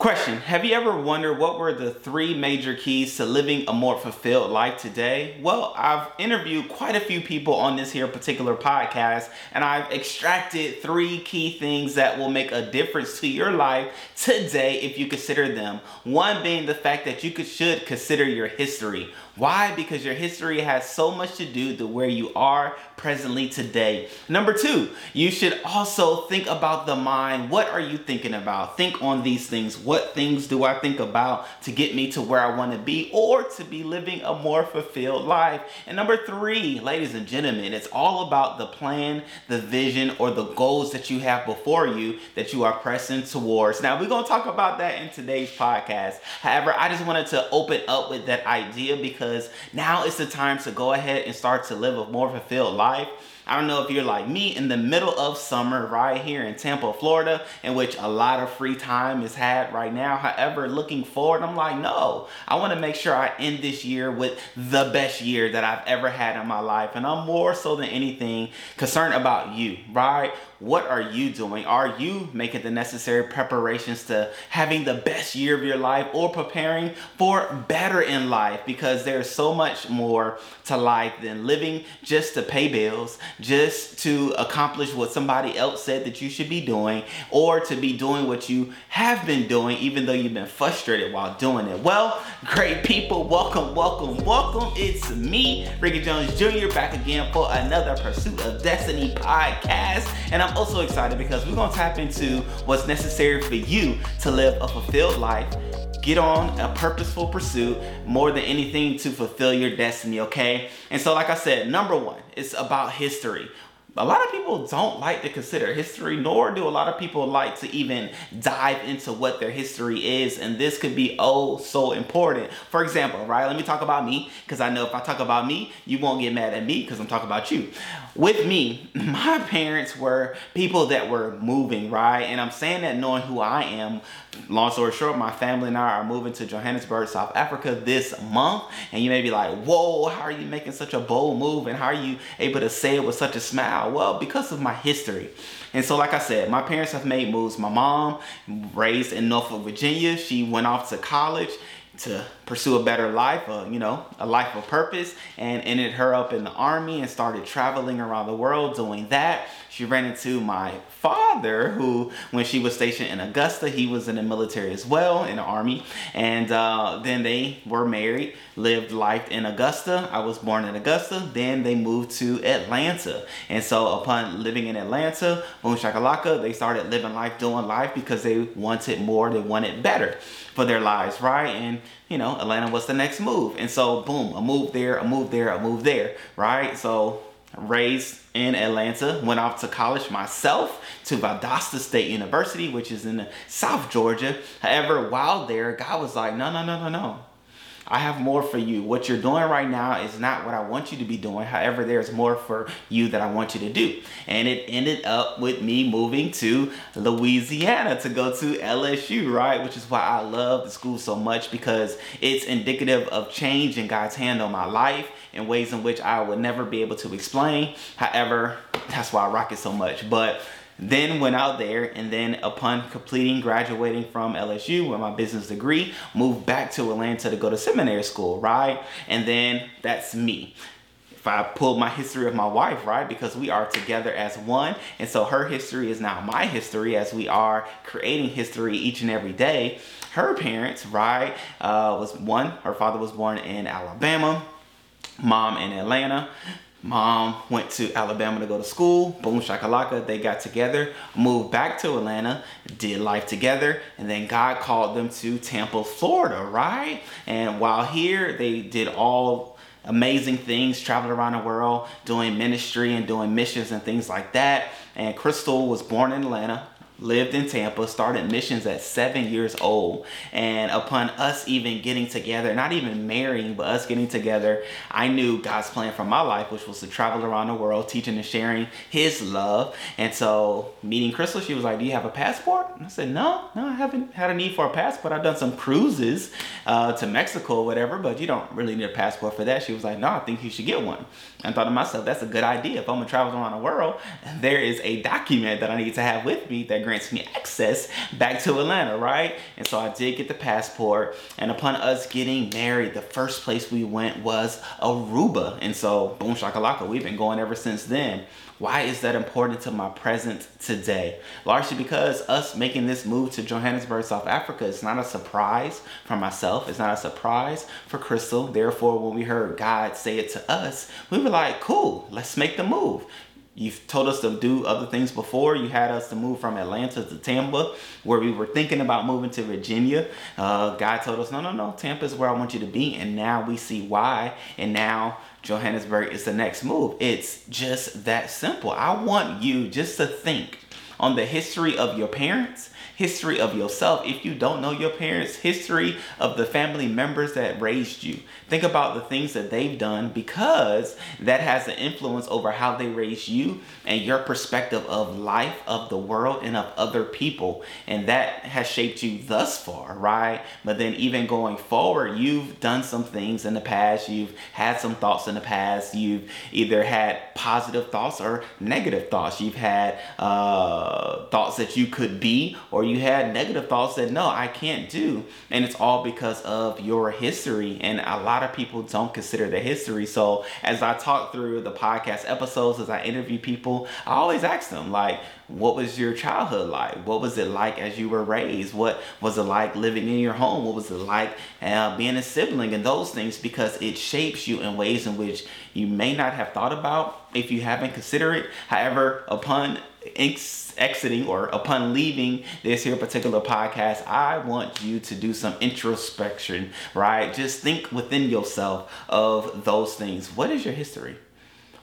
Question Have you ever wondered what were the three major keys to living a more fulfilled life today? Well, I've interviewed quite a few people on this here particular podcast, and I've extracted three key things that will make a difference to your life today if you consider them. One being the fact that you should consider your history. Why? Because your history has so much to do to where you are presently today. Number two, you should also think about the mind. What are you thinking about? Think on these things. What things do I think about to get me to where I want to be or to be living a more fulfilled life? And number three, ladies and gentlemen, it's all about the plan, the vision, or the goals that you have before you that you are pressing towards. Now, we're going to talk about that in today's podcast. However, I just wanted to open up with that idea because now it's the time to go ahead and start to live a more fulfilled life. I don't know if you're like me in the middle of summer right here in Tampa, Florida, in which a lot of free time is had right now. However, looking forward, I'm like, no, I want to make sure I end this year with the best year that I've ever had in my life. And I'm more so than anything concerned about you, right? What are you doing? Are you making the necessary preparations to having the best year of your life or preparing for better in life? Because there's so much more to life than living just to pay bills, just to accomplish what somebody else said that you should be doing, or to be doing what you have been doing, even though you've been frustrated while doing it. Well, great people, welcome, welcome, welcome. It's me, Rickey Jones Jr., back again for another Pursuit of Destiny podcast. And I'm I'm also excited because we're gonna tap into what's necessary for you to live a fulfilled life get on a purposeful pursuit more than anything to fulfill your destiny, okay? And so, like I said, number one, it's about history a lot of people don't like to consider history, nor do a lot of people like to even dive into what their history is. And this could be oh so important. For example, right? Let me talk about me, because I know if I talk about me, you won't get mad at me because I'm talking about you. With me, my parents were people that were moving, right? And I'm saying that knowing who I am. Long story short, my family and I are moving to Johannesburg, South Africa this month. And you may be like, whoa, how are you making such a bold move? And how are you able to say it with such a smile? Well, because of my history. And so, like I said, my parents have made moves. My mom, raised in Norfolk, Virginia, she went off to college to pursue a better life, you know, a life of purpose, and ended her up in the army and started traveling around the world doing that. She ran into my father, who, when she was stationed in Augusta, he was in the military as well, in the army. And uh, then they were married, lived life in Augusta. I was born in Augusta. Then they moved to Atlanta. And so, upon living in Atlanta, boom shakalaka, they started living life, doing life because they wanted more, they wanted better for their lives, right? And you know, Atlanta was the next move. And so, boom, a move there, a move there, a move there, right? So, raised in Atlanta, went off to college myself to Valdosta State University, which is in South Georgia. However, while there, God was like, no, no, no, no, no. I have more for you. What you're doing right now is not what I want you to be doing. However, there's more for you that I want you to do. And it ended up with me moving to Louisiana to go to LSU, right? Which is why I love the school so much because it's indicative of change in God's hand on my life in ways in which I would never be able to explain. However, that's why I rock it so much. But then went out there and then upon completing graduating from LSU with my business degree, moved back to Atlanta to go to seminary school, right? And then that's me if I pull my history of my wife, right? Because we are together as one. And so her history is now my history as we are creating history each and every day. Her parents, right, uh, was one, her father was born in Alabama, mom in Atlanta. Mom went to Alabama to go to school. Boom shakalaka. They got together, moved back to Atlanta, did life together, and then God called them to Tampa, Florida, right? And while here, they did all amazing things, traveled around the world, doing ministry and doing missions and things like that. And Crystal was born in Atlanta, lived in Tampa, started missions at seven years old. And upon us even getting together, not even marrying, but us getting together, I knew God's plan for my life, which was to travel around the world, teaching and sharing His love. And so, meeting Crystal, she was like, Do you have a passport? And I said, No, no, I haven't had a need for a passport. I've done some cruises uh, to Mexico or whatever, but you don't really need a passport for that. She was like, No, I think you should get one. I thought to myself, That's a good idea. If I'm gonna travel around the world, there is a document that I need to have with me that grants me access back to Atlanta, right? And so I did get the passport. And upon us getting married, the first place we went was Aruba. And so, boom shakalaka, we've been going ever since then. Why is that important to my present today? Largely because us making this move to Johannesburg, South Africa is not a surprise for myself. It's not a surprise for Crystal. Therefore, when we heard God say it to us, we were like, cool, let's make the move. You've told us to do other things before. You had us to move from Atlanta to Tampa, where we were thinking about moving to Virginia. Uh, God told us, no, no, no, Tampa is where I want you to be. And now we see why. And now Johannesburg is the next move. It's just that simple. I want you just to think on the history of your parents history of yourself. If you don't know your parents, history of the family members that raised you. Think about the things that they've done because that has an influence over how they raised you and your perspective of life, of the world, and of other people. And that has shaped you thus far, right? But then even going forward, you've done some things in the past, you've had some thoughts in the past, you've either had positive thoughts or negative thoughts. You've had uh, thoughts that you could be or you had negative thoughts that no, I can't do. And it's all because of your history. And a lot of people don't consider the history. So as I talk through the podcast episodes, as I interview people, I always ask them, like, what was your childhood like? What was it like as you were raised? What was it like living in your home? What was it like uh, being a sibling and those things? Because it shapes you in ways in which you may not have thought about if you haven't considered it. However, upon ex- exiting or upon leaving this here particular podcast, I want you to do some introspection, right? Just think within yourself of those things. What is your history?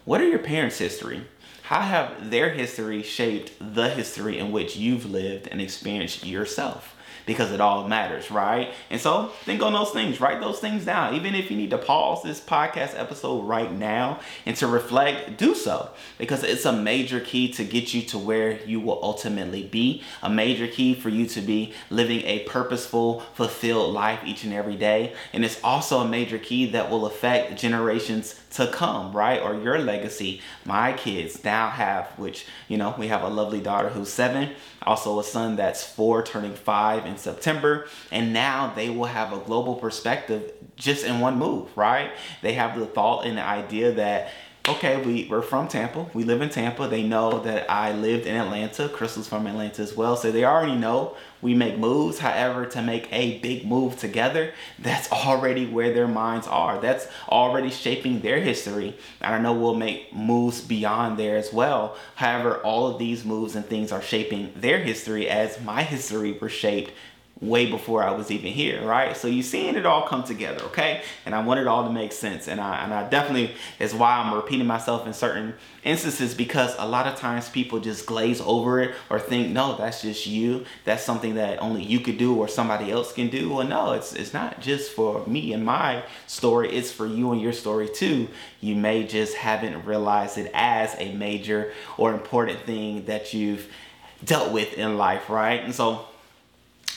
What are your parents' history? How have their history shaped the history in which you've lived and experienced yourself? Because it all matters, right? And so think on those things, write those things down. Even if you need to pause this podcast episode right now and to reflect, do so because it's a major key to get you to where you will ultimately be, a major key for you to be living a purposeful, fulfilled life each and every day. And it's also a major key that will affect generations to come, right? Or your legacy. My kids now have, which, you know, we have a lovely daughter who's seven, also a son that's four, turning five in September. And now they will have a global perspective just in one move, right? They have the thought and the idea that okay, we, we're from Tampa. We live in Tampa. They know that I lived in Atlanta. Crystal's from Atlanta as well. So they already know we make moves. However, to make a big move together, that's already where their minds are. That's already shaping their history. And I know we'll make moves beyond there as well. However, all of these moves and things are shaping their history as my history were shaped way before I was even here, right? So you're seeing it all come together, okay? And I want it all to make sense. And I and I definitely is why I'm repeating myself in certain instances because a lot of times people just glaze over it or think, no, that's just you. That's something that only you could do or somebody else can do. Well, no, it's it's not just for me and my story, it's for you and your story too. You may just haven't realized it as a major or important thing that you've dealt with in life, right? And so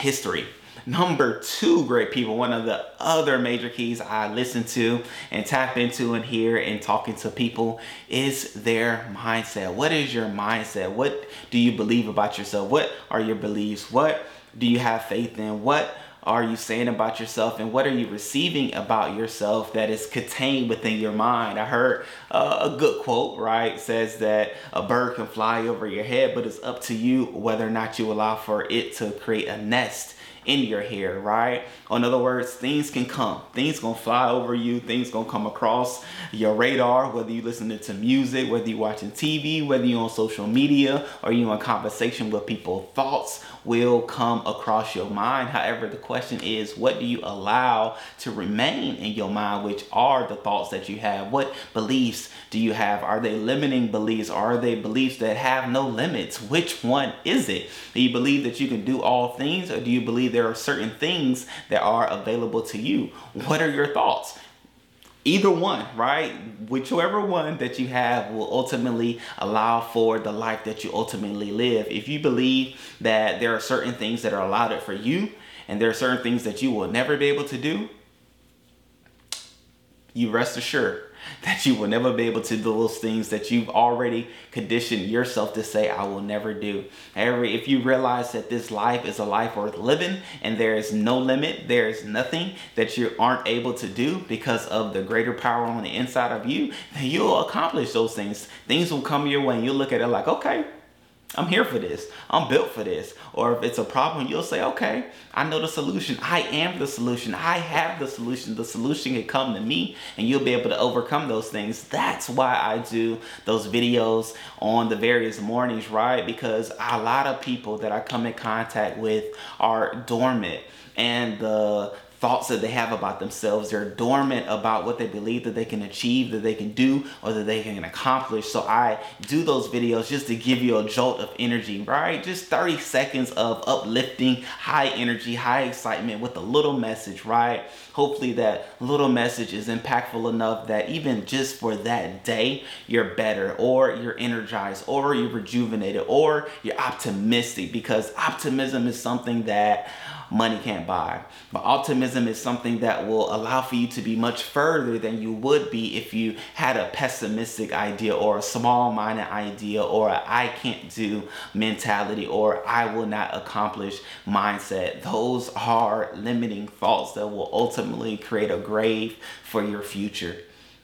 history. Number two, great people, one of the other major keys I listen to and tap into and hear and talking to people is their mindset. What is your mindset? What do you believe about yourself? What are your beliefs? What do you have faith in? What are you saying about yourself and what are you receiving about yourself that is contained within your mind? I heard uh, a good quote right? Says that a bird can fly over your head but it's up to you whether or not you allow for it to create a nest in your hair, right? In other words, things can come. Things gonna fly over you. Things gonna come across your radar, whether you listening to music, whether you watching TV, whether you on social media, or you in conversation with people. Thoughts will come across your mind. However, the question is, what do you allow to remain in your mind, which are the thoughts that you have? What beliefs do you have? Are they limiting beliefs? Are they beliefs that have no limits? Which one is it? Do you believe that you can do all things, or do you believe there are certain things that are available to you? What are your thoughts? either one, right? Whichever one that you have will ultimately allow for the life that you ultimately live. If you believe that there are certain things that are allowed for you and there are certain things that you will never be able to do, you rest assured that you will never be able to do those things that you've already conditioned yourself to say, I will never do. Every, if you realize that this life is a life worth living and there is no limit, there is nothing that you aren't able to do because of the greater power on the inside of you, then you'll accomplish those things. Things will come your way and you'll look at it like, okay, I'm here for this. I'm built for this. Or if it's a problem, you'll say, okay, I know the solution. I am the solution. I have the solution. The solution can come to me and you'll be able to overcome those things. That's why I do those videos on the various mornings, right? Because a lot of people that I come in contact with are dormant and the thoughts that they have about themselves. They're dormant about what they believe that they can achieve, that they can do, or that they can accomplish. So I do those videos just to give you a jolt of energy, right? Just 30 seconds of uplifting, high energy, high excitement with a little message, right? Hopefully that little message is impactful enough that even just for that day, you're better or you're energized or you're rejuvenated or you're optimistic because optimism is something that money can't buy. But optimism is something that will allow for you to be much further than you would be if you had a pessimistic idea or a small minded idea or a I can't do mentality or I will not accomplish mindset. Those are limiting thoughts that will ultimately create a grave for your future.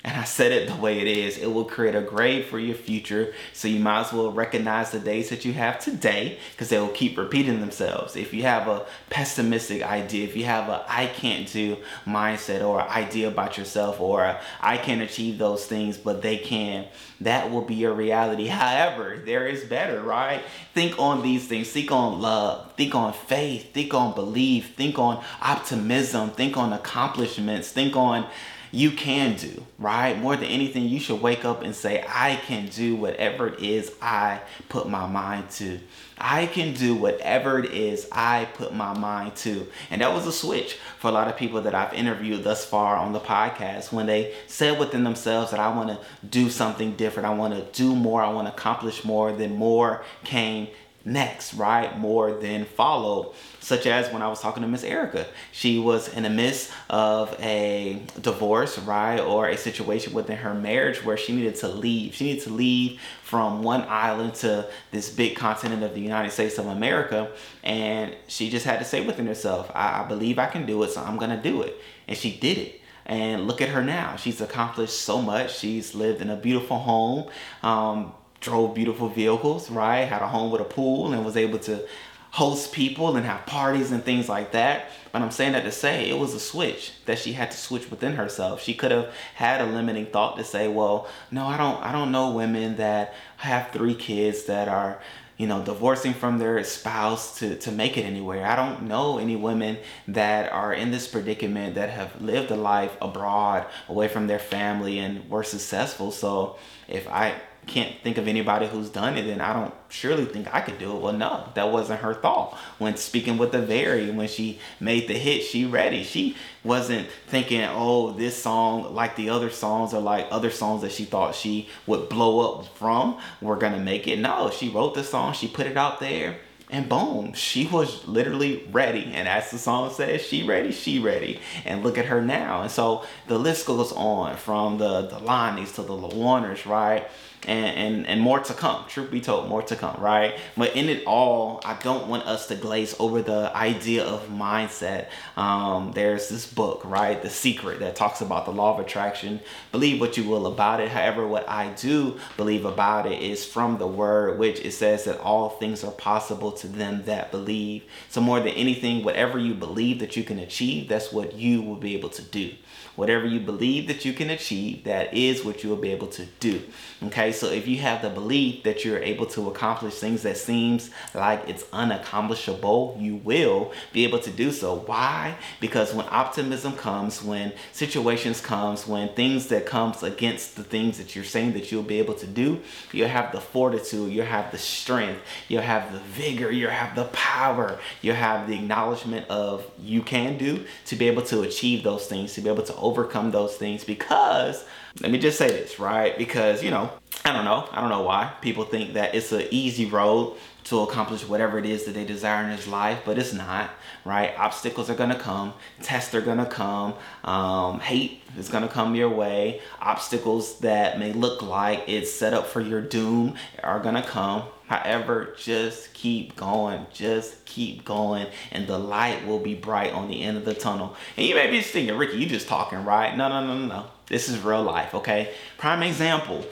And I said it the way it is. It will create a grave for your future. So you might as well recognize the days that you have today because they will keep repeating themselves. If you have a pessimistic idea, if you have a I can't do mindset or idea about yourself or I can't achieve those things, but they can, that will be your reality. However, there is better, right? Think on these things. Think on love. Think on faith. Think on belief. Think on optimism. Think on accomplishments. Think on you can do, right? More than anything, you should wake up and say, I can do whatever it is I put my mind to. I can do whatever it is I put my mind to. And that was a switch for a lot of people that I've interviewed thus far on the podcast when they said within themselves that I want to do something different. I want to do more. I want to accomplish more. Then more came next, right? More than followed. Such as when I was talking to Miss Erica. She was in the midst of a divorce, right? Or a situation within her marriage where she needed to leave. She needed to leave from one island to this big continent of the United States of America. And she just had to say within herself, I, I believe I can do it, so I'm going to do it. And she did it. And look at her now. She's accomplished so much. She's lived in a beautiful home. Um, drove beautiful vehicles, right? Had a home with a pool and was able to host people and have parties and things like that. But I'm saying that to say it was a switch that she had to switch within herself. She could have had a limiting thought to say, well, no, I don't I don't know women that have three kids that are you know, divorcing from their spouse to, to make it anywhere. I don't know any women that are in this predicament that have lived a life abroad, away from their family, and were successful. So if I can't think of anybody who's done it, and I don't surely think I could do it. Well, no, that wasn't her thought. When speaking with the Very, when she made the hit, she ready. She wasn't thinking, oh, this song, like the other songs, or like other songs that she thought she would blow up from, we're gonna make it. No, she wrote the song, she put it out there. And boom, she was literally ready. And as the song says, she ready, she ready. And look at her now. And so the list goes on from the, the Lonnies to the Lawarners, right? And, and, and more to come. Truth be told, more to come, right? But in it all, I don't want us to glaze over the idea of mindset. Um, there's this book, right? The Secret that talks about the law of attraction. Believe what you will about it. However, what I do believe about it is from the word, which it says that all things are possible to them that believe. So more than anything, whatever you believe that you can achieve, that's what you will be able to do. Whatever you believe that you can achieve, that is what you will be able to do. Okay, so if you have the belief that you're able to accomplish things that seems like it's unaccomplishable, you will be able to do so. Why? Because when optimism comes, when situations comes, when things that comes against the things that you're saying that you'll be able to do, you'll have the fortitude, you'll have the strength, you'll have the vigor, you'll have the power, you'll have the acknowledgement of you can do to be able to achieve those things, to be able to overcome those things because let me just say this, right? Because, you know, I don't know. I don't know why people think that it's an easy road to accomplish whatever it is that they desire in this life, but it's not, right? Obstacles are gonna come, tests are gonna come, um, hate is gonna come your way, obstacles that may look like it's set up for your doom are gonna come. However, just keep going, just keep going, and the light will be bright on the end of the tunnel. And you may be thinking, Rickey, you just talking, right? No, no, no, no, no. This is real life, okay? Prime example,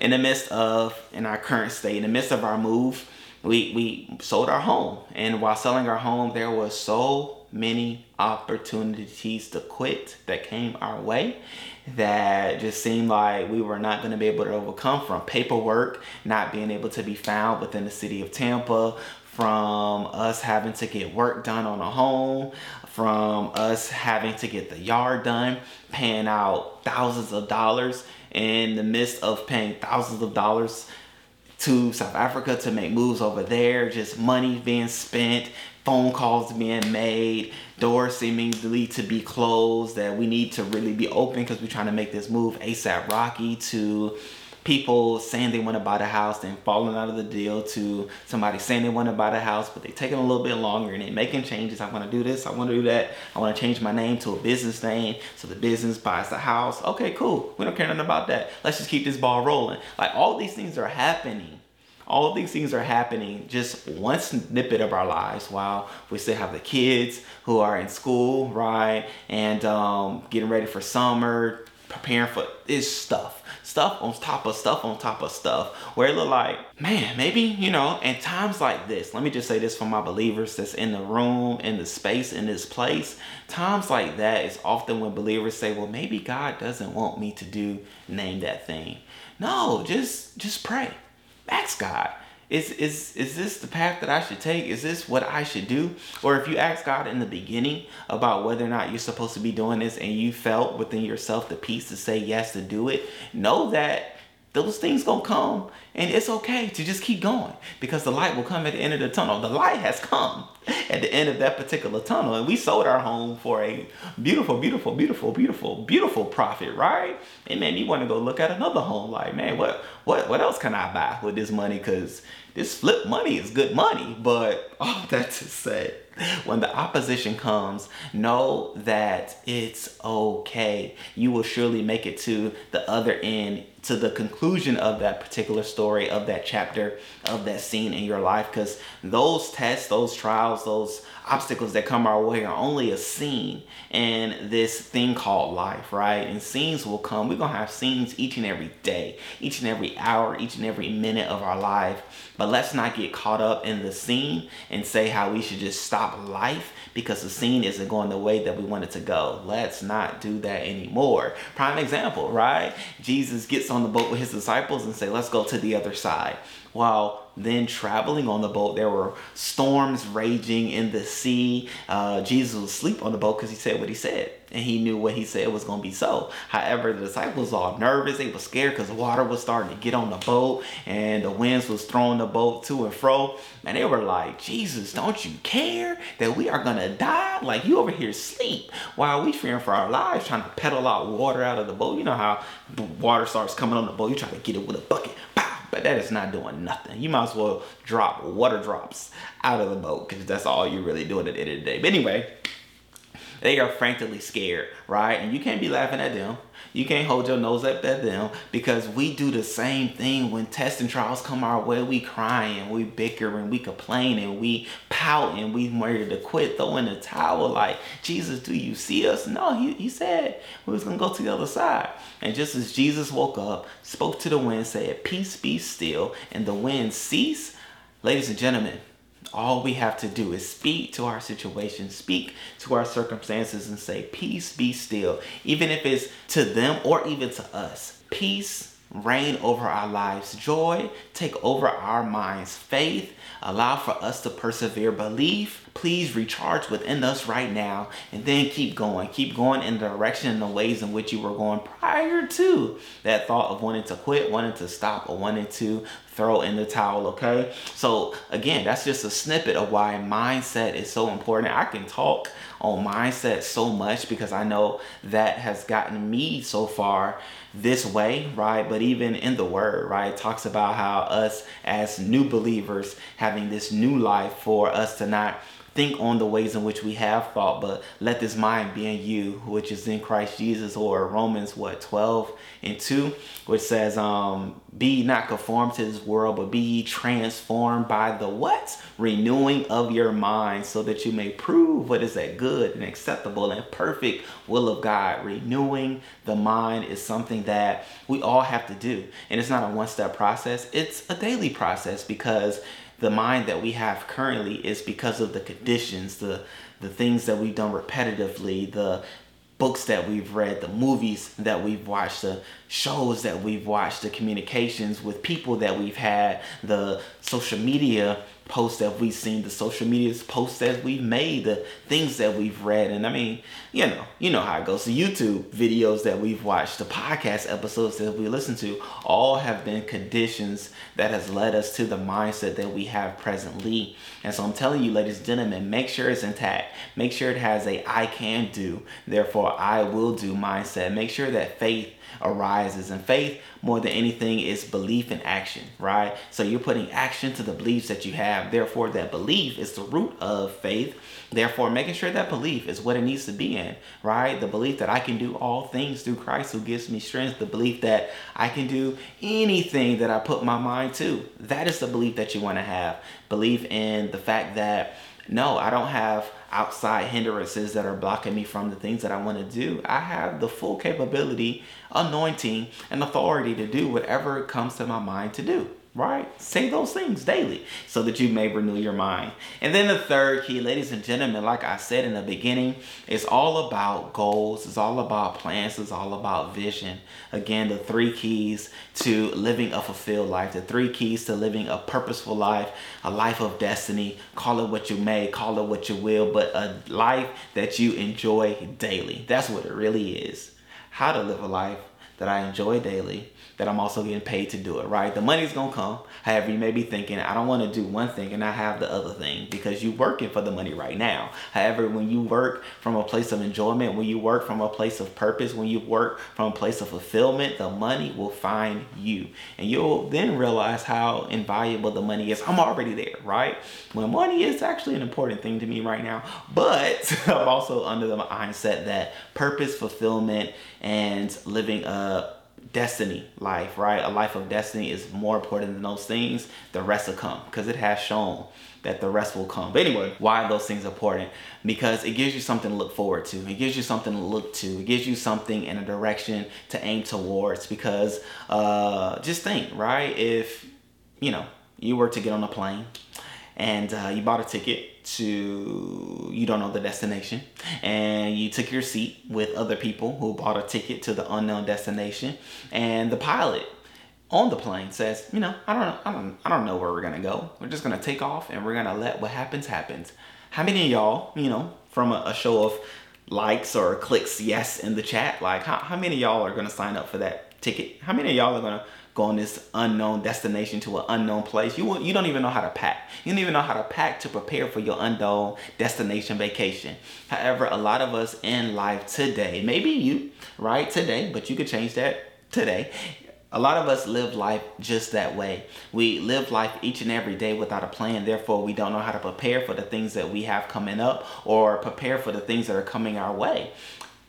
in the midst of, in our current state, in the midst of our move, we we sold our home and while selling our home there was so many opportunities to quit that came our way that just seemed like we were not going to be able to overcome from paperwork not being able to be found within the city of Tampa from us having to get work done on a home from us having to get the yard done paying out thousands of dollars in the midst of paying thousands of dollars to South Africa to make moves over there, just money being spent, phone calls being made, doors seemingly to be closed, that we need to really be open because we're trying to make this move ASAP Rocky to people saying they want to buy the house then falling out of the deal to somebody saying they want to buy the house but they taking a little bit longer and they making changes. I want to do this i want to do that i want to change my name to a business name so the business buys the house. Okay cool we don't care nothing about that. Let's just keep this ball rolling. Like all these things are happening. All of these things are happening just one snippet of our lives while we still have the kids who are in school right and um, getting ready for summer preparing for this stuff stuff on top of stuff on top of stuff where it look like man maybe you know in times like this let me just say this for my believers that's in the room in the space in this place times like that is often when believers say well maybe god doesn't want me to do name that thing. No just just pray. Ask god is is is this the path that I should take? Is this what I should do? Or if you ask God in the beginning about whether or not you're supposed to be doing this and you felt within yourself the peace to say yes to do it, know that those things gonna come and it's okay to just keep going because the light will come at the end of the tunnel the light has come at the end of that particular tunnel and we sold our home for a beautiful beautiful beautiful beautiful beautiful profit right it made me want to go look at another home like man what what what else can i buy with this money because this flip money is good money but all that to say when the opposition comes, know that it's okay. You will surely make it to the other end, to the conclusion of that particular story, of that chapter, of that scene in your life. Because those tests, those trials, those obstacles that come our way are only a scene in this thing called life, right? And scenes will come. We're going to have scenes each and every day, each and every hour, each and every minute of our life. But let's not get caught up in the scene and say how we should just stop life because the scene isn't going the way that we want it to go. Let's not do that anymore. Prime example, right? Jesus gets on the boat with his disciples and say, let's go to the other side. While then traveling on the boat, there were storms raging in the sea. Uh, Jesus was asleep on the boat because he said what he said and he knew what he said was going to be so. However, the disciples all nervous. They were scared because the water was starting to get on the boat and the winds was throwing the boat to and fro. And they were like, Jesus, don't you care that we are going to die? Like you over here sleep while we fearing for our lives trying to pedal out water out of the boat. You know how water starts coming on the boat. You try to get it with a bucket. But that is not doing nothing. You might as well drop water drops out of the boat because that's all you're really doing at the end of the day. But anyway, they are frantically scared, right? And you can't be laughing at them. You can't hold your nose up at them because we do the same thing when tests and trials come our way. We crying, we bickering, we complaining, we pouting, we ready to quit, throwing the towel like, Jesus, do you see us? No, he, he said we was to go to the other side. And just as Jesus woke up, spoke to the wind, said, peace be still, and the wind ceased, ladies and gentlemen, all we have to do is speak to our situation, speak to our circumstances, and say, Peace be still, even if it's to them or even to us. Peace reign over our lives, joy take over our minds, faith allow for us to persevere, belief please recharge within us right now and then keep going. Keep going in the direction and the ways in which you were going prior to that thought of wanting to quit, wanting to stop, or wanting to throw in the towel, okay? So, again, that's just a snippet of why mindset is so important. I can talk on mindset so much because I know that has gotten me so far this way, right? But even in the word, right, talks about how us as new believers having this new life for us to not think on the ways in which we have thought, but let this mind be in you, which is in Christ Jesus, or Romans what 12 and 2, which says, um, be not conformed to this world, but be transformed by the what? Renewing of your mind, so that you may prove what is that good and acceptable and perfect will of God. Renewing the mind is something that we all have to do. And it's not a one-step process, it's a daily process because the mind that we have currently is because of the conditions, the the things that we've done repetitively, the books that we've read, the movies that we've watched, the shows that we've watched, the communications with people that we've had, the social media posts that we've seen, the social media posts that we've made, the things that we've read. And I mean, you know, you know how it goes. The YouTube videos that we've watched, the podcast episodes that we listen to, all have been conditions that has led us to the mindset that we have presently. And so I'm telling you, ladies and gentlemen, make sure it's intact. Make sure it has a I can do, therefore I will do mindset. Make sure that faith arises. And faith, more than anything, is belief in action, right? So you're putting action to the beliefs that you have. Therefore, that belief is the root of faith. Therefore, making sure that belief is what it needs to be in, right? The belief that I can do all things through Christ who gives me strength. The belief that I can do anything that I put my mind to. That is the belief that you want to have. Believe in the fact that no, I don't have outside hindrances that are blocking me from the things that I want to do. I have the full capability, anointing, and authority to do whatever comes to my mind to do right? Say those things daily so that you may renew your mind. And then the third key, ladies and gentlemen, like I said in the beginning, it's all about goals, it's all about plans, it's all about vision. Again, the three keys to living a fulfilled life, the three keys to living a purposeful life, a life of destiny. Call it what you may, call it what you will, but a life that you enjoy daily. That's what it really is. How to live a life that I enjoy daily that I'm also getting paid to do it, right? The money's gonna come. However, you may be thinking, I don't wanna do one thing and not have the other thing because you're working for the money right now. However, when you work from a place of enjoyment, when you work from a place of purpose, when you work from a place of fulfillment, the money will find you. And you'll then realize how invaluable the money is. I'm already there, right? When money is actually an important thing to me right now, but I'm also under the mindset that purpose, fulfillment, and living a destiny life, right? A life of destiny is more important than those things. The rest will come because it has shown that the rest will come. But anyway, why are those things important? Because it gives you something to look forward to. It gives you something to look to. It gives you something in a direction to aim towards. Because uh, just think, right? If you know you were to get on a plane and uh, you bought a ticket to you don't know the destination. And you took your seat with other people who bought a ticket to the unknown destination. And the pilot on the plane says you know i don't know i don't, I don't know where we're gonna go. We're just gonna take off and we're gonna let what happens happens. How many of y'all you know from a, a show of likes or clicks yes in the chat? Like how, how many y'all are gonna sign up for that ticket? How many of y'all are gonna go on this unknown destination to an unknown place. You you don't even know how to pack. You don't even know how to pack to prepare for your unknown destination vacation. However, a lot of us in life today, maybe you, right, today, but you could change that today. A lot of us live life just that way. We live life each and every day without a plan. Therefore, we don't know how to prepare for the things that we have coming up or prepare for the things that are coming our way.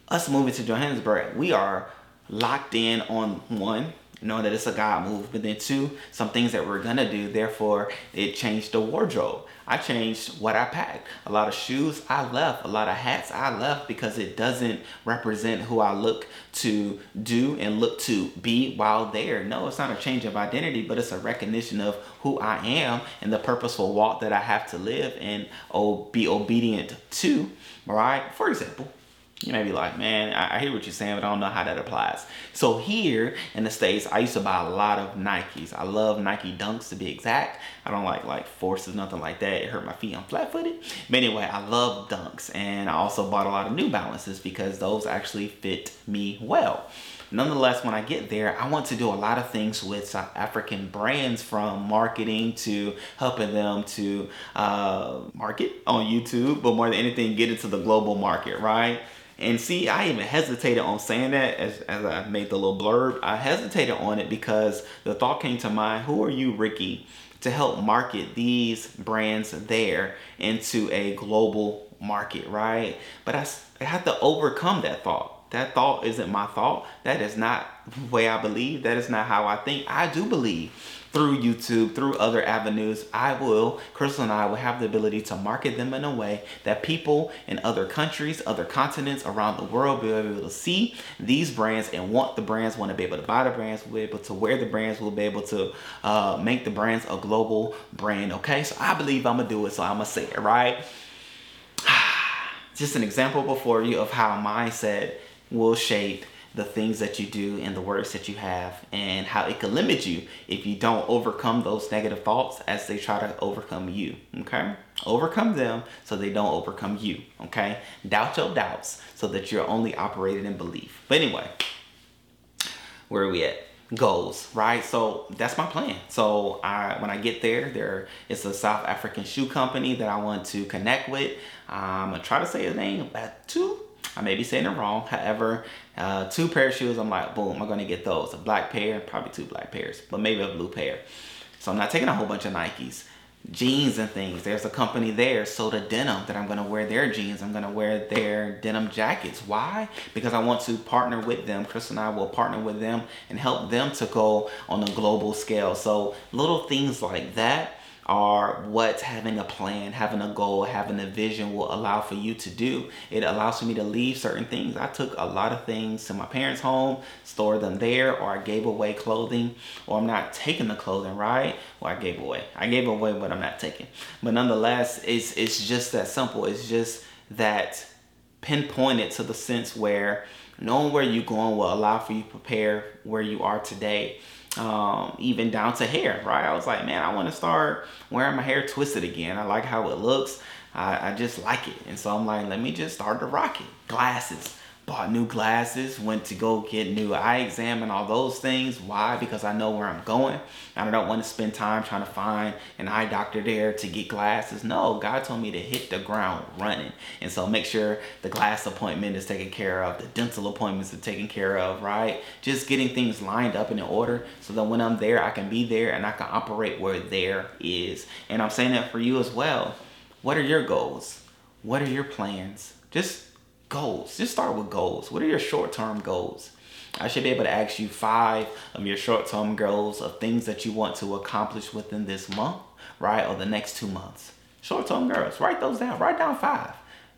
Us moving to Johannesburg, we are locked in on one, knowing that it's a God move. But then two, some things that we're gonna do. Therefore, it changed the wardrobe. I changed what I packed. A lot of shoes I left, a lot of hats I left because it doesn't represent who I look to do and look to be while there. No, it's not a change of identity, but it's a recognition of who I am and the purposeful walk that I have to live and oh, be obedient to. All right. For example, You may be like, man, I, I hear what you're saying, but I don't know how that applies. So here in the States, I used to buy a lot of Nikes. I love Nike Dunks to be exact. I don't like like forces, nothing like that. It hurt my feet. I'm flat footed. But anyway, I love Dunks. And I also bought a lot of New Balances because those actually fit me well nonetheless, when I get there, I want to do a lot of things with South African brands from marketing to helping them to uh, market on YouTube, but more than anything, get into the global market, right? And see, I even hesitated on saying that as, as I made the little blurb. I hesitated on it because the thought came to mind who are you, Rickey, to help market these brands there into a global market, right? But I, I had to overcome that thought. That thought isn't my thought. That is not the way I believe. That is not how I think. I do believe through YouTube, through other avenues, I will, Crystal and I will have the ability to market them in a way that people in other countries, other continents around the world will be able to see these brands and want the brands, want to be able to buy the brands, will be able to wear the brands, will be able to uh, make the brands a global brand. Okay, so I believe I'm gonna do it, so I'm gonna say it right. Just an example before you of how mindset will shape the things that you do and the words that you have and how it can limit you if you don't overcome those negative thoughts as they try to overcome you okay? Overcome them so they don't overcome you okay? Doubt your doubts so that you're only operating in belief. But anyway where are we at? Goals right? So that's my plan. So i when i get there there it's a south african shoe company that i want to connect with. Uh, I'm gonna try to say the name two I may be saying it wrong. However, uh, two pair of shoes, I'm like, boom, I'm gonna get those. A black pair, probably two black pairs, but maybe a blue pair. So I'm not taking a whole bunch of Nikes. Jeans and things. There's a company there, Soda Denim, that I'm gonna wear their jeans. I'm gonna wear their denim jackets. Why? Because I want to partner with them. Chris and I will partner with them and help them to go on a global scale. So little things like that are what having a plan, having a goal, having a vision will allow for you to do. It allows for me to leave certain things. I took a lot of things to my parents' home, stored them there, or I gave away clothing, or I'm not taking the clothing, right? Or I gave away. I gave away what I'm not taking. But nonetheless, it's it's just that simple. It's just that pinpointed to the sense where knowing where you're going will allow for you to prepare where you are today um, even down to hair, right? I was like, man, I want to start wearing my hair twisted again. I like how it looks. I, I just like it. And so I'm like, let me just start to rock it. Glasses bought new glasses, went to go get new eye exam and all those things. Why? Because I know where I'm going. And I don't want to spend time trying to find an eye doctor there to get glasses. No, God told me to hit the ground running. And so make sure the glass appointment is taken care of, the dental appointments are taken care of, right? Just getting things lined up in order so that when I'm there, I can be there and I can operate where there is. And I'm saying that for you as well. What are your goals? What are your plans? Just goals. Just start with goals. What are your short term goals? I should be able to ask you five of your short term goals of things that you want to accomplish within this month, right? Or the next two months. Short term goals. Write those down. Write down five.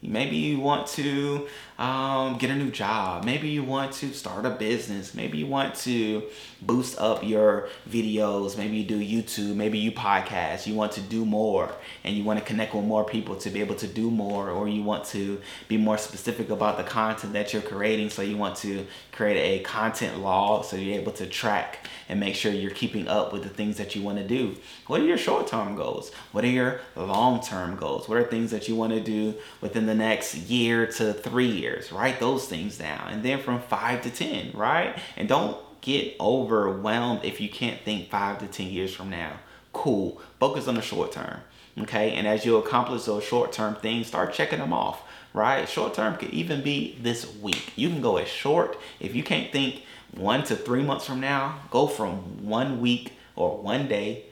Maybe you want to um, get a new job. Maybe you want to start a business. Maybe you want to boost up your videos. Maybe you do YouTube. Maybe you podcast. You want to do more and you want to connect with more people to be able to do more, or you want to be more specific about the content that you're creating. So you want to create a content log so you're able to track and make sure you're keeping up with the things that you want to do. What are your short term goals? What are your long term goals? What are things that you want to do within the next year to three years? Write those things down. And then from five to 10, right? And don't get overwhelmed if you can't think five to 10 years from now. Cool. Focus on the short term. Okay. And as you accomplish those short term things, start checking them off right? Short term could even be this week. You can go as short. If you can't think one to three months from now, go from one week or one day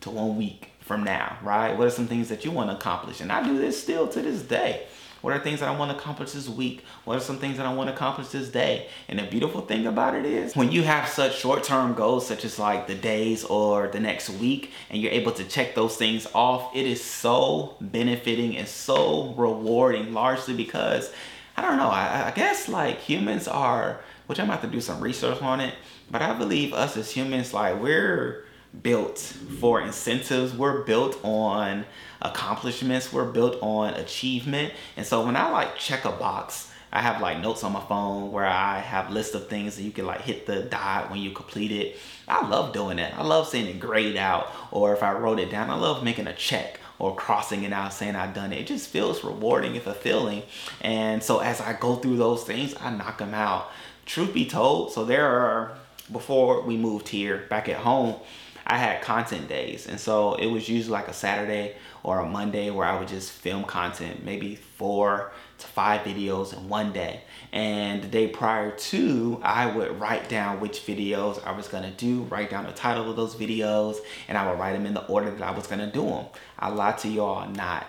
to one week from now, right? What are some things that you want to accomplish? And I do this still to this day. What are things that I want to accomplish this week? What are some things that I want to accomplish this day? And the beautiful thing about it is when you have such short term goals, such as like the days or the next week, and you're able to check those things off, it is so benefiting and so rewarding, largely because I don't know, I, I guess like humans are which I'm about to do some research on it. But I believe us as humans, like we're built for incentives. We're built on accomplishments. We're built on achievement. And so when I like check a box I have like notes on my phone where I have lists of things that you can like hit the dot when you complete it. I love doing that. I love seeing it grayed out, or if I wrote it down, I love making a check or crossing it out saying I've done it. It just feels rewarding and fulfilling. And so as I go through those things, I knock them out. Truth be told, so there are, before we moved here back at home, I had content days. And so it was usually like a Saturday or a Monday where I would just film content, maybe four to five videos in one day. And the day prior to, I would write down which videos I was gonna do, write down the title of those videos, and I would write them in the order that I was gonna do them. I lied to y'all not.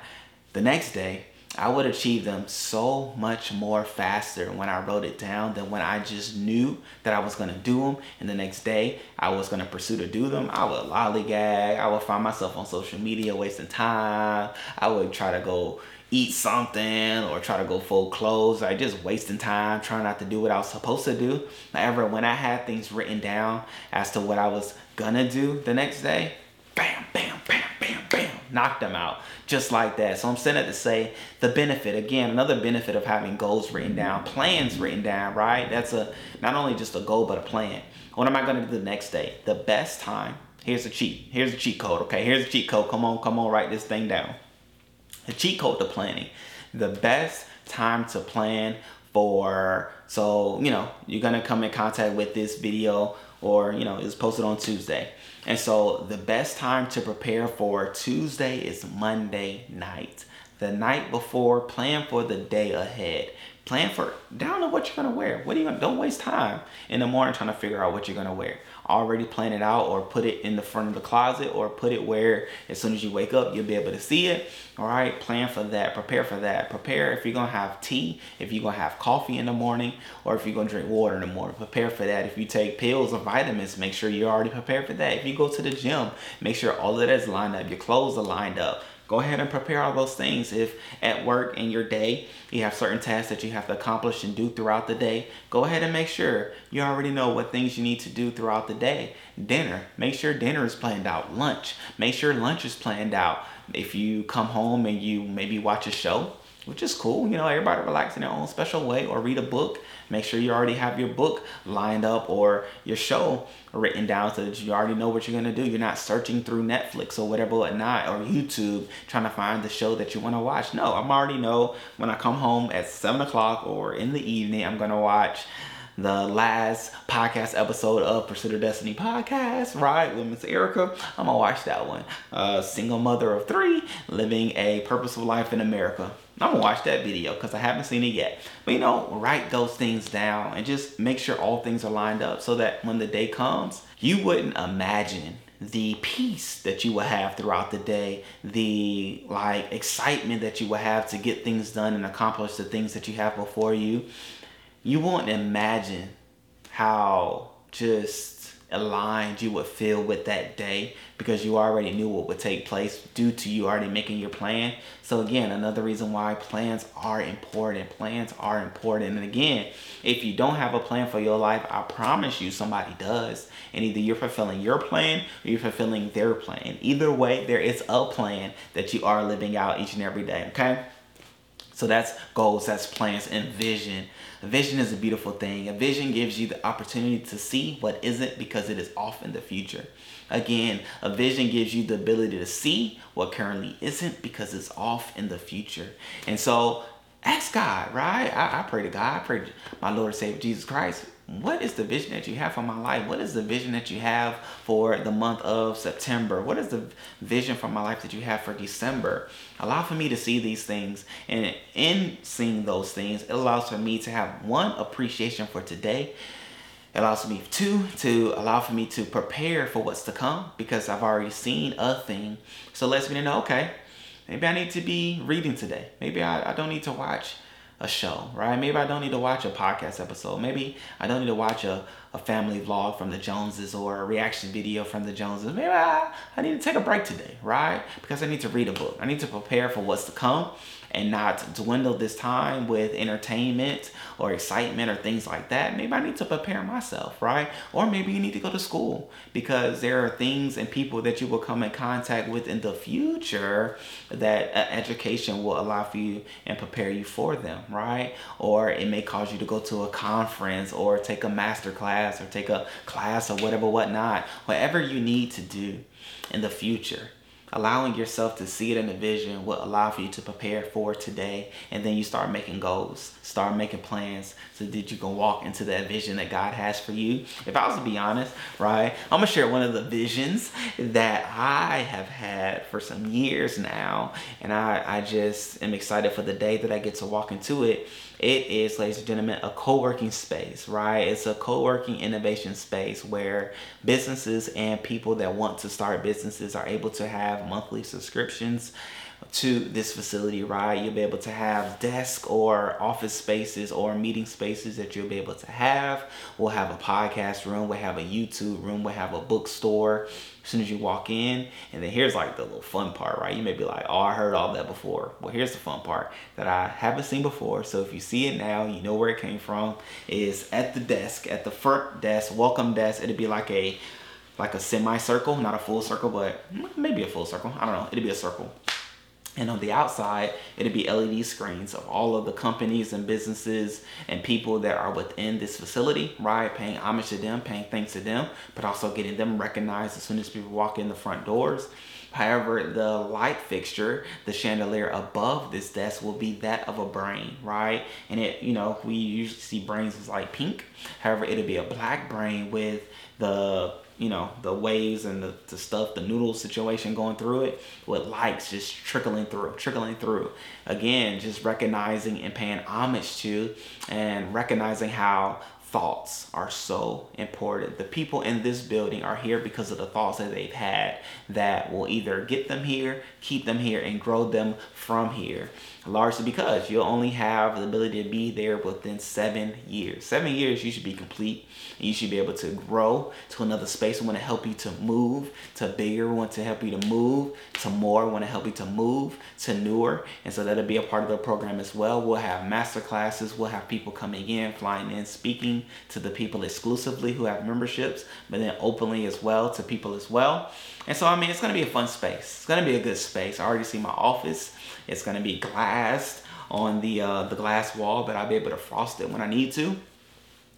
The next day, I would achieve them so much more faster when I wrote it down than when I just knew that I was gonna do them and the next day I was gonna pursue to do them. I would lollygag, I would find myself on social media wasting time. I would try to go eat something or try to go full clothes. I just wasting time trying not to do what I was supposed to do. However, when I had things written down as to what I was gonna do the next day, bam, bam, bam, bam, bam, knocked them out just like that. So I'm saying that to say the benefit, again, another benefit of having goals written down, plans written down, right? That's a not only just a goal, but a plan. What am I gonna do the next day? The best time, here's a cheat. Here's a cheat code, okay? Here's a cheat code. Come on, come on, write this thing down. The cheat code to planning. The best time to plan for so you know you're gonna come in contact with this video or you know it's posted on Tuesday. And so the best time to prepare for Tuesday is Monday night. The night before, plan for the day ahead. Plan for down to what you're gonna wear. What are you gonna don't waste time in the morning trying to figure out what you're gonna wear already plan it out or put it in the front of the closet or put it where as soon as you wake up you'll be able to see it. All right plan for that prepare for that. Prepare if you're gonna have tea if you're gonna have coffee in the morning or if you're gonna drink water in the morning. Prepare for that. If you take pills or vitamins make sure you're already prepared for that. If you go to the gym make sure all of that is lined up your clothes are lined up Go ahead and prepare all those things. If at work in your day you have certain tasks that you have to accomplish and do throughout the day, go ahead and make sure you already know what things you need to do throughout the day. Dinner, make sure dinner is planned out. Lunch, make sure lunch is planned out. If you come home and you maybe watch a show, which is cool. You know, everybody relax in their own special way or read a book. Make sure you already have your book lined up or your show written down so that you already know what you're gonna do. You're not searching through Netflix or whatever at night or YouTube trying to find the show that you wanna watch. No, I'm already know when I come home at seven o'clock or in the evening, I'm gonna watch the last podcast episode of Pursuit of Destiny podcast, right, with Miss Erica. I'm gonna watch that one. Uh, single mother of three, living a purposeful life in America. I'm gonna watch that video because I haven't seen it yet. But you know, write those things down and just make sure all things are lined up so that when the day comes, you wouldn't imagine the peace that you will have throughout the day, the like excitement that you will have to get things done and accomplish the things that you have before you. You won't imagine how just aligned you would feel with that day because you already knew what would take place due to you already making your plan. So again, another reason why plans are important. Plans are important. And again, if you don't have a plan for your life, I promise you somebody does. And either you're fulfilling your plan or you're fulfilling their plan. Either way, there is a plan that you are living out each and every day, okay? So that's goals, that's plans, and vision. A vision is a beautiful thing. A vision gives you the opportunity to see what isn't because it is off in the future. Again, a vision gives you the ability to see what currently isn't because it's off in the future. And so ask God, right? I, I pray to God, I pray to my Lord and Savior Jesus Christ what is the vision that you have for my life? What is the vision that you have for the month of September? What is the vision for my life that you have for December? Allow for me to see these things. And in seeing those things, it allows for me to have one appreciation for today. It allows me two to allow for me to prepare for what's to come because I've already seen a thing. So it lets me know, okay, maybe I need to be reading today. Maybe I, I don't need to watch a show, right? Maybe I don't need to watch a podcast episode. Maybe I don't need to watch a, a family vlog from the Joneses or a reaction video from the Joneses. Maybe I, I need to take a break today, right? Because I need to read a book. I need to prepare for what's to come and not dwindle this time with entertainment or excitement or things like that. Maybe I need to prepare myself, right? Or maybe you need to go to school because there are things and people that you will come in contact with in the future that uh, education will allow for you and prepare you for them, right? Or it may cause you to go to a conference or take a master class or take a class or whatever, whatnot, whatever you need to do in the future allowing yourself to see it in a vision will allow for you to prepare for today. And then you start making goals start making plans so that you can walk into that vision that god has for you. If i was to be honest right i'm gonna share one of the visions that i have had for some years now. And i i just am excited for the day that i get to walk into it. It is, ladies and gentlemen, a co working space, right? It's a co working innovation space where businesses and people that want to start businesses are able to have monthly subscriptions to this facility, right? You'll be able to have desk or office spaces or meeting spaces that you'll be able to have. We'll have a podcast room, we'll have a YouTube room, we'll have a bookstore as soon as you walk in. And then here's like the little fun part, right? You may be like, oh, I heard all that before. Well, here's the fun part that I haven't seen before. So if you see it now, you know where it came from. Is at the desk, at the front desk, welcome desk. It'd be like a like a semicircle, not a full circle, but maybe a full circle. I don't know. It'd be a circle and on the outside, it'd be LED screens of all of the companies and businesses and people that are within this facility, right? Paying homage to them, paying thanks to them, but also getting them recognized as soon as people walk in the front doors. However, the light fixture, the chandelier above this desk will be that of a brain, right? And it, you know, we usually see brains as like pink. However, it'll be a black brain with the you know the waves and the, the stuff the noodle situation going through it with likes just trickling through trickling through again just recognizing and paying homage to and recognizing how thoughts are so important. The people in this building are here because of the thoughts that they've had that will either get them here, keep them here, and grow them from here. Largely because you'll only have the ability to be there within seven years. Seven years, you should be complete. You should be able to grow to another space. We want to help you to move to bigger. We want to help you to move to more. We want to help you to move to newer. And so that'll be a part of the program as well. We'll have master classes. We'll have people coming in, flying in, speaking to the people exclusively who have memberships, but then openly as well to people as well. And so, I mean, it's going to be a fun space. It's going to be a good space. I already see my office. It's to be glassed on the uh, the glass wall, but I'll be able to frost it when I need to.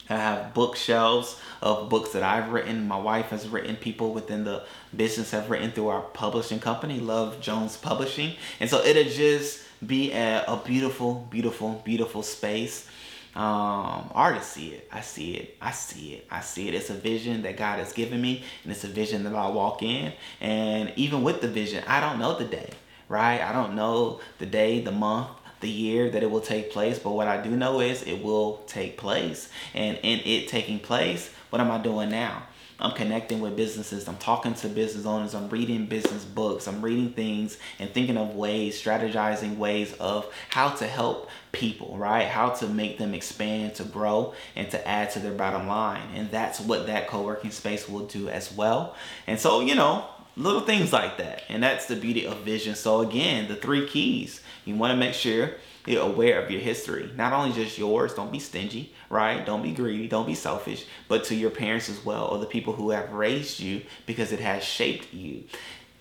I have bookshelves of books that I've written. My wife has written. People within the business have written through our publishing company, Love Jones Publishing. And so it'll just be a, a beautiful, beautiful, beautiful space um, already see it. I see it. I see it. I see it. It's a vision that God has given me, and it's a vision that I walk in. And even with the vision, I don't know the day, right? I don't know the day, the month, the year that it will take place, but what I do know is it will take place. And in it taking place, what am I doing now? I'm connecting with businesses. I'm talking to business owners. I'm reading business books. I'm reading things and thinking of ways, strategizing ways of how to help people, right? How to make them expand, to grow, and to add to their bottom line. And that's what that co working space will do as well. And so, you know, little things like that. And that's the beauty of vision. So, again, the three keys you want to make sure you're aware of your history. Not only just yours, don't be stingy, right? Don't be greedy, don't be selfish, but to your parents as well, or the people who have raised you because it has shaped you.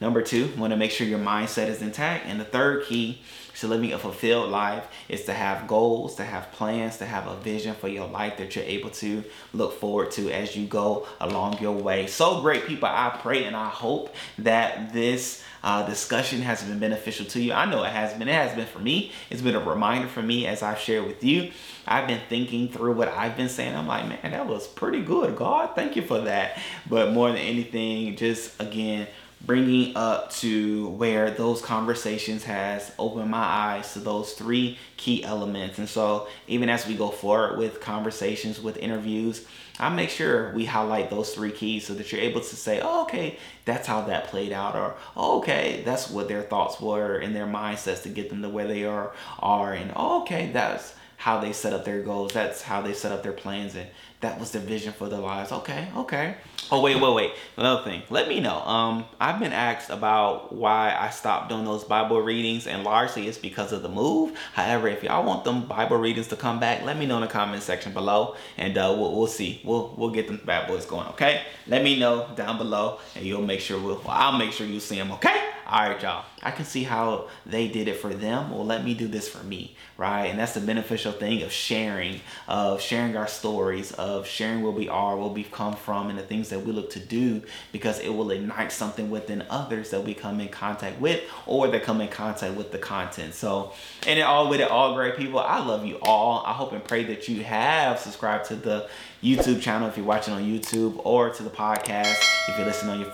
Number two, want to make sure your mindset is intact. And the third key to living a fulfilled life is to have goals, to have plans, to have a vision for your life that you're able to look forward to as you go along your way. So great, people. I pray and I hope that this uh, discussion has been beneficial to you. I know it has been. It has been for me. It's been a reminder for me as I've shared with you. I've been thinking through what I've been saying. I'm like, man, that was pretty good. God, thank you for that. But more than anything, just again, bringing up to where those conversations has opened my eyes to those three key elements and so even as we go forward with conversations with interviews i make sure we highlight those three keys so that you're able to say oh, okay that's how that played out or oh, okay that's what their thoughts were and their mindsets to get them to where they are are and oh, okay that's how they set up their goals. That's how they set up their plans, and that was the vision for their lives. Okay, okay. Oh wait, wait, wait. Another thing. Let me know. Um, I've been asked about why I stopped doing those Bible readings, and largely it's because of the move. However, if y'all want them Bible readings to come back, let me know in the comment section below, and uh, we'll, we'll see. We'll we'll get them bad boys going. Okay. Let me know down below, and you'll make sure we'll. I'll make sure you see them. Okay. All right, y'all. I can see how they did it for them. Well, let me do this for me, right? And that's the beneficial thing of sharing, of sharing our stories, of sharing where we are, where we've come from, and the things that we look to do, because it will ignite something within others that we come in contact with, or that come in contact with the content. So, and it all with it, all great people. I love you all. I hope and pray that you have subscribed to the YouTube channel if you're watching on YouTube, or to the podcast if you're listening on your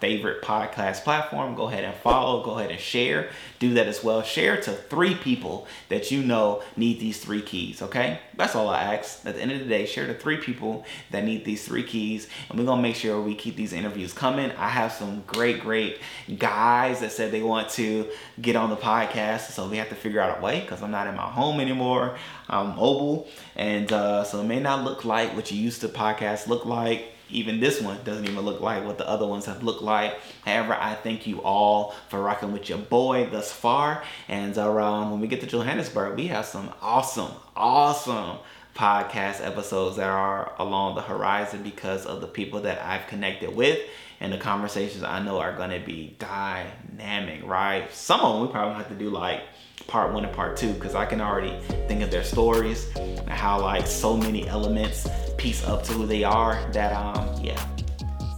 favorite podcast platform. Go ahead and follow, go ahead and share. Do that as well. Share to three people that you know need these three keys, okay? That's all I ask. At the end of the day, share to three people that need these three keys. And we're gonna make sure we keep these interviews coming. I have some great, great guys that said they want to get on the podcast. So we have to figure out a way because I'm not in my home anymore. I'm mobile. And uh, so it may not look like what you used to podcast look like even this one doesn't even look like what the other ones have looked like. However, I thank you all for rocking with your boy thus far. And uh, when we get to Johannesburg, we have some awesome, awesome podcast episodes that are along the horizon because of the people that I've connected with and the conversations I know are going to be dynamic, right? Some of them we probably have to do like part one and part two because I can already think of their stories and how like so many elements piece up to who they are that um yeah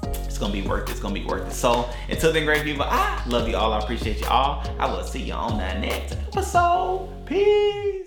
it's gonna be worth it it's gonna be worth it. So until then great people I love you all I appreciate you all. I will see you on that next episode. Peace